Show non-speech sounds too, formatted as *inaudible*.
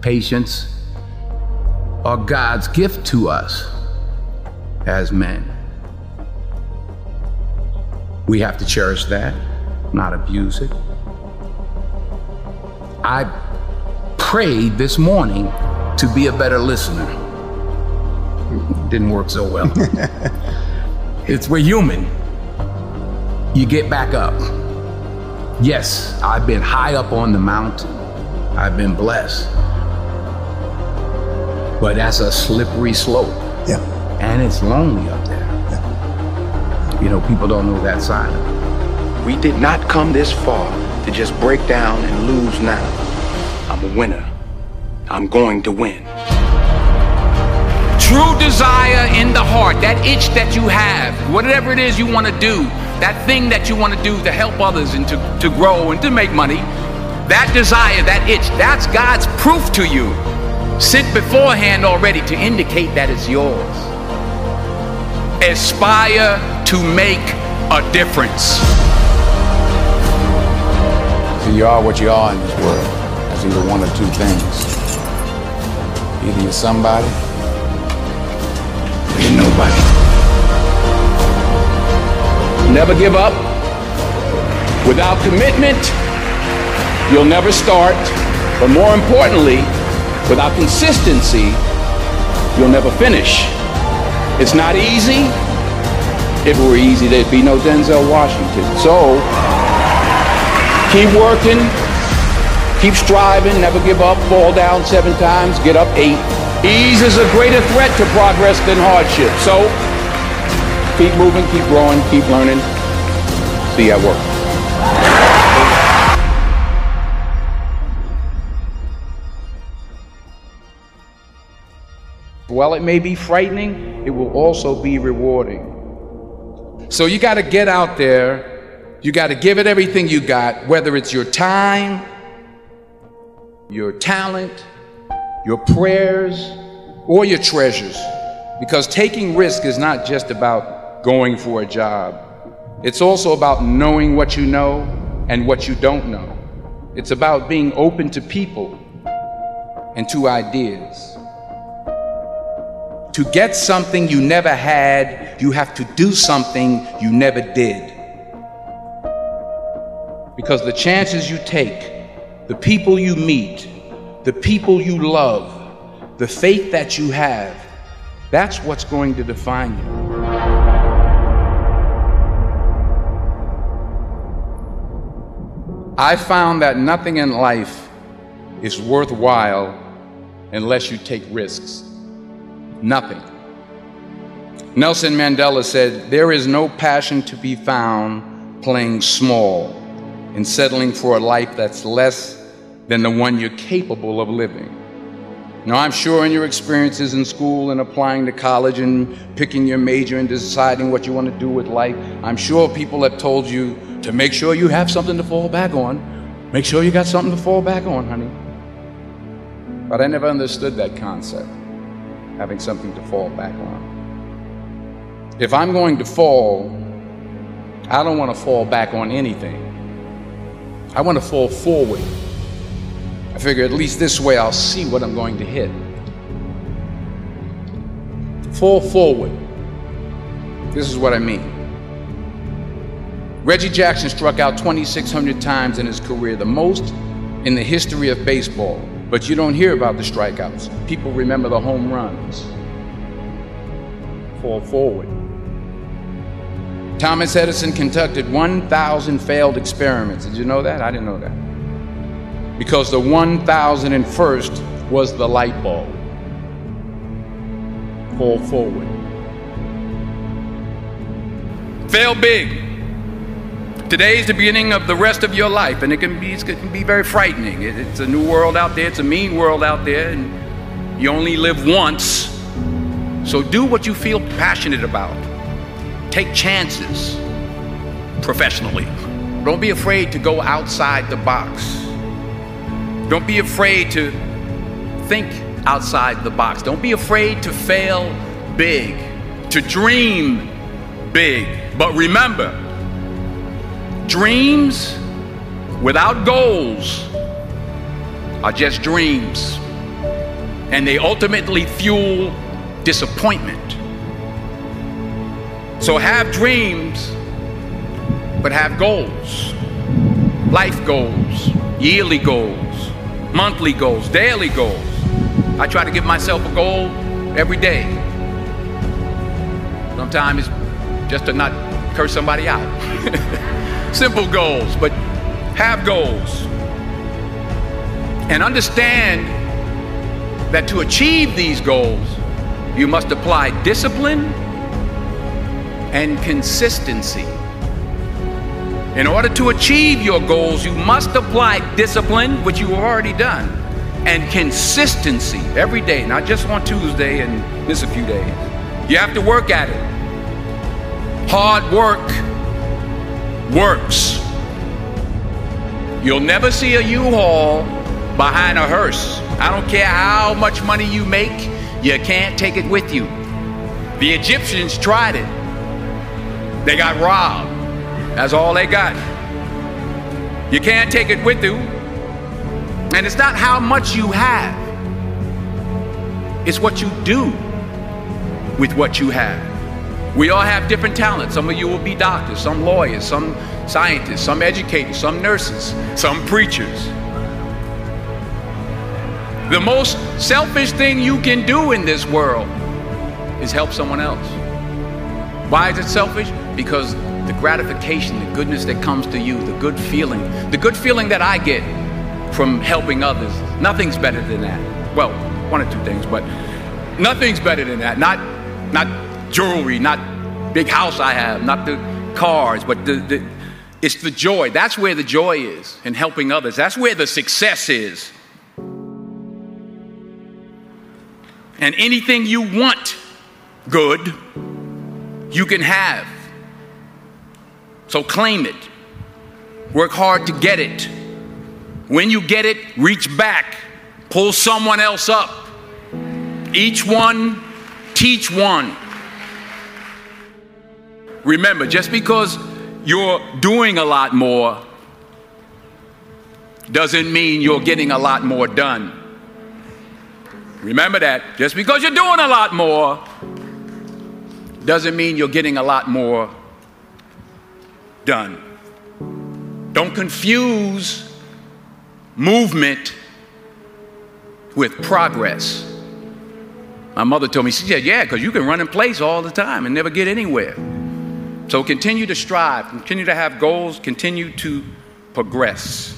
patience are God's gift to us as men. We have to cherish that, not abuse it. I prayed this morning to be a better listener. Didn't work so well. *laughs* it's we're human. You get back up. Yes, I've been high up on the mountain. I've been blessed but that's a slippery slope. Yeah. And it's lonely up there. Yeah. You know, people don't know that side of it. We did not come this far to just break down and lose now. I'm a winner. I'm going to win. True desire in the heart, that itch that you have, whatever it is you want to do, that thing that you want to do to help others and to, to grow and to make money, that desire, that itch, that's God's proof to you Sit beforehand already to indicate that it's yours. Aspire to make a difference. So you are what you are in this world. That's either one or two things. Either you're somebody or you're nobody. Never give up. Without commitment, you'll never start. But more importantly, Without consistency, you'll never finish. It's not easy. If it were easy, there'd be no Denzel Washington. So, keep working, keep striving, never give up, fall down seven times, get up eight. Ease is a greater threat to progress than hardship. So, keep moving, keep growing, keep learning. See you at work. While it may be frightening, it will also be rewarding. So you got to get out there. You got to give it everything you got, whether it's your time, your talent, your prayers, or your treasures. Because taking risk is not just about going for a job, it's also about knowing what you know and what you don't know. It's about being open to people and to ideas. To get something you never had, you have to do something you never did. Because the chances you take, the people you meet, the people you love, the faith that you have, that's what's going to define you. I found that nothing in life is worthwhile unless you take risks. Nothing. Nelson Mandela said, There is no passion to be found playing small and settling for a life that's less than the one you're capable of living. Now, I'm sure in your experiences in school and applying to college and picking your major and deciding what you want to do with life, I'm sure people have told you to make sure you have something to fall back on. Make sure you got something to fall back on, honey. But I never understood that concept having something to fall back on. If I'm going to fall, I don't want to fall back on anything. I want to fall forward. I figure at least this way I'll see what I'm going to hit. Fall forward. This is what I mean. Reggie Jackson struck out 2,600 times in his career, the most in the history of baseball. But you don't hear about the strikeouts. People remember the home runs. Fall forward. Thomas Edison conducted 1,000 failed experiments. Did you know that? I didn't know that. Because the 1,001st was the light bulb. Fall forward. Fail big. Today is the beginning of the rest of your life, and it can be, it can be very frightening. It, it's a new world out there, it's a mean world out there, and You only live once. So do what you feel passionate about. Take chances professionally. Don't be afraid to go outside the box. Don't be afraid to think outside the box. Don't be afraid to fail big, to dream big. But remember, dreams without goals are just dreams. And they ultimately fuel disappointment. So have dreams, but have goals. Life goals, yearly goals, monthly goals, daily goals. I try to give myself a goal every day. Sometimes it's just to not curse somebody out. *laughs* Simple goals, but have goals. And understand that to achieve these goals, you must apply discipline and consistency. In order to achieve your goals, you must apply discipline, which you have already done, and consistency every day, not just on Tuesday and miss a few days. You have to work at it. Hard work works. You'll never see a U-Haul behind a hearse. I don't care how much money you make, you can't take it with you. The Egyptians tried it. They got robbed. That's all they got. You can't take it with you. And it's not how much you have, it's what you do with what you have. We all have different talents. Some of you will be doctors, some lawyers, some scientists, some educators, some nurses, some preachers. The most selfish thing you can do in this world is help someone else. Why is it selfish? Because the gratification, the goodness that comes to you, the good feeling, the good feeling that I get from helping others, nothing's better than that. Well, one or two things, but nothing's better than that. Not, not jewelry, not big house I have, not the cars, but the, the it's the joy. That's where the joy is in helping others. That's where the success is. And anything you want good, you can have. So claim it. Work hard to get it. When you get it, reach back, pull someone else up. Each one, teach one. Remember, just because you're doing a lot more doesn't mean you're getting a lot more done. Remember that. Just because you're doing a lot more doesn't mean you're getting a lot more done. Don't confuse movement with progress. My mother told me, she said, Yeah, because you can run in place all the time and never get anywhere. So continue to strive, continue to have goals, continue to progress.